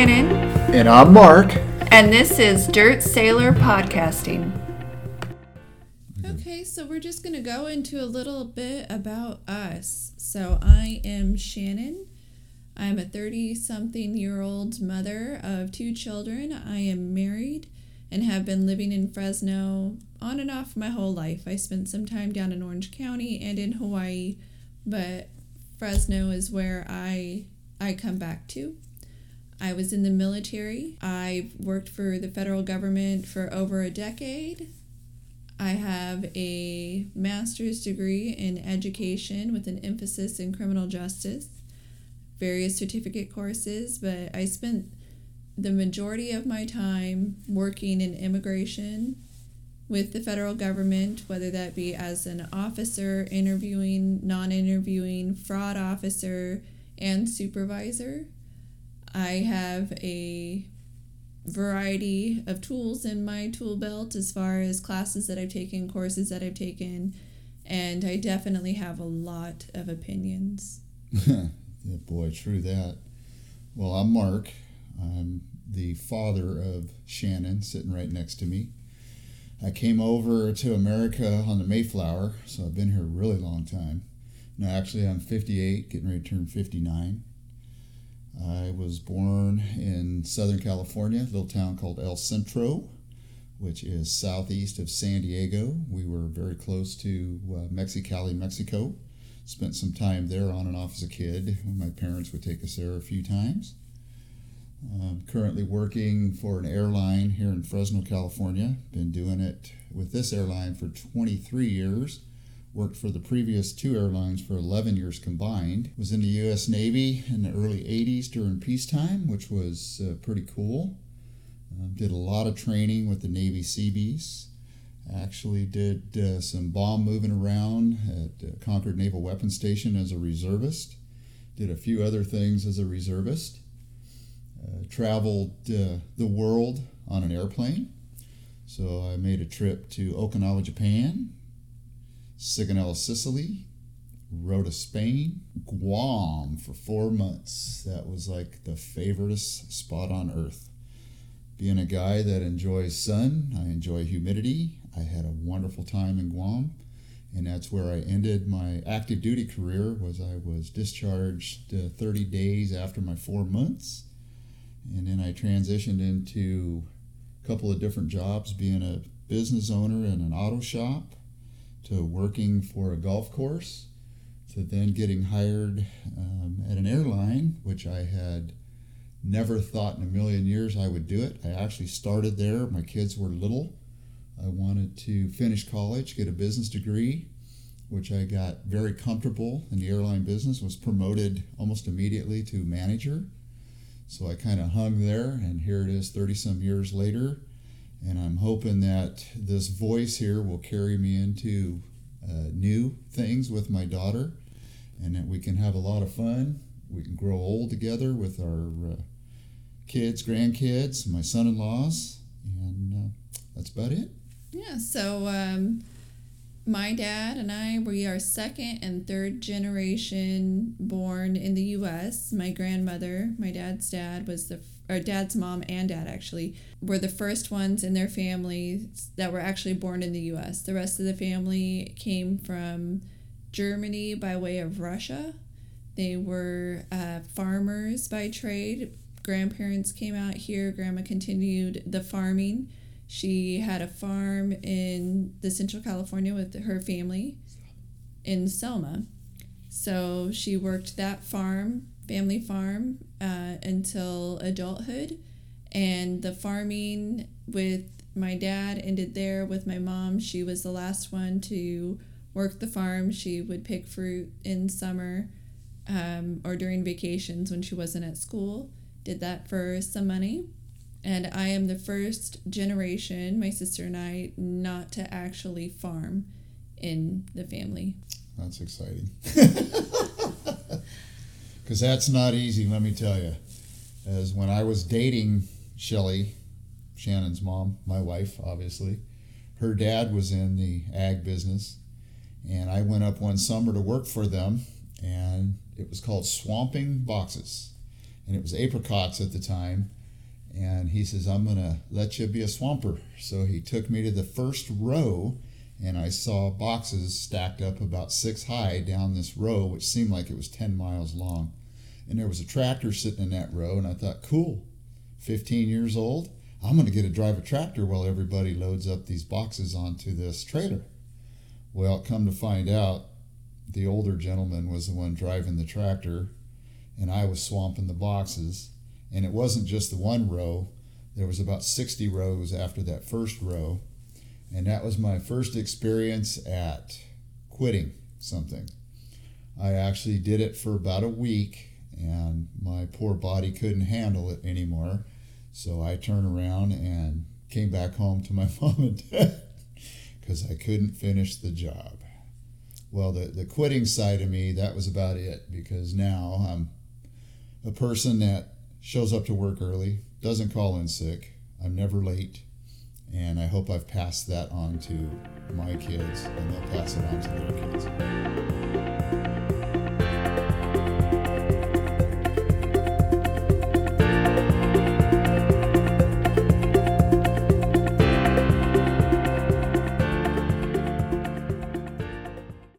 Shannon, And I'm Mark. and this is Dirt Sailor Podcasting. Okay, so we're just going to go into a little bit about us. So, I am Shannon. I'm a 30 something year old mother of two children. I am married and have been living in Fresno on and off my whole life. I spent some time down in Orange County and in Hawaii, but Fresno is where I I come back to. I was in the military. I've worked for the federal government for over a decade. I have a master's degree in education with an emphasis in criminal justice, various certificate courses, but I spent the majority of my time working in immigration with the federal government, whether that be as an officer, interviewing, non interviewing, fraud officer, and supervisor. I have a variety of tools in my tool belt as far as classes that I've taken, courses that I've taken, and I definitely have a lot of opinions. yeah, boy, true that. Well, I'm Mark. I'm the father of Shannon, sitting right next to me. I came over to America on the Mayflower, so I've been here a really long time. No, actually, I'm 58, getting ready to turn 59. I was born in Southern California, a little town called El Centro, which is southeast of San Diego. We were very close to uh, Mexicali, Mexico. Spent some time there on and off as a kid. My parents would take us there a few times. I'm currently working for an airline here in Fresno, California. Been doing it with this airline for 23 years. Worked for the previous two airlines for 11 years combined. Was in the U.S. Navy in the early 80s during peacetime, which was uh, pretty cool. Um, did a lot of training with the Navy Seabees. Actually, did uh, some bomb moving around at uh, Concord Naval Weapons Station as a reservist. Did a few other things as a reservist. Uh, traveled uh, the world on an airplane. So I made a trip to Okinawa, Japan, Sigonella, Sicily, Rota, Spain, Guam for four months. That was like the favoriteest spot on earth. Being a guy that enjoys sun, I enjoy humidity. I had a wonderful time in Guam, and that's where I ended my active duty career. Was I was discharged uh, 30 days after my four months, and then I transitioned into a couple of different jobs, being a business owner in an auto shop to working for a golf course to then getting hired um, at an airline, which I had never thought in a million years I would do it. I actually started there. My kids were little. I wanted to finish college, get a business degree, which I got very comfortable in the airline business, was promoted almost immediately to manager. So I kind of hung there, and here it is 30 some years later. And I'm hoping that this voice here will carry me into uh, new things with my daughter and that we can have a lot of fun. We can grow old together with our uh, kids, grandkids, my son in laws, and uh, that's about it. Yeah, so um, my dad and I, we are second and third generation born in the U.S. My grandmother, my dad's dad, was the or dad's mom and dad actually were the first ones in their families that were actually born in the U.S. The rest of the family came from Germany by way of Russia. They were uh, farmers by trade. Grandparents came out here. Grandma continued the farming. She had a farm in the Central California with her family in Selma. So she worked that farm, family farm, uh, until adulthood. And the farming with my dad ended there with my mom. She was the last one to work the farm. She would pick fruit in summer um, or during vacations when she wasn't at school. Did that for some money. And I am the first generation, my sister and I, not to actually farm in the family. That's exciting. Because that's not easy, let me tell you. As when I was dating Shelly, Shannon's mom, my wife, obviously, her dad was in the ag business. And I went up one summer to work for them, and it was called Swamping Boxes. and it was apricots at the time. And he says, I'm going to let you be a swamper. So he took me to the first row, and I saw boxes stacked up about six high down this row, which seemed like it was 10 miles long. And there was a tractor sitting in that row, and I thought, cool, 15 years old, I'm going to get to drive a tractor while everybody loads up these boxes onto this trailer. Well, come to find out, the older gentleman was the one driving the tractor, and I was swamping the boxes. And it wasn't just the one row, there was about 60 rows after that first row. And that was my first experience at quitting something. I actually did it for about a week, and my poor body couldn't handle it anymore. So I turned around and came back home to my mom and dad because I couldn't finish the job. Well, the, the quitting side of me, that was about it because now I'm a person that shows up to work early, doesn't call in sick, I'm never late, and I hope I've passed that on to my kids and they'll pass it on to their kids.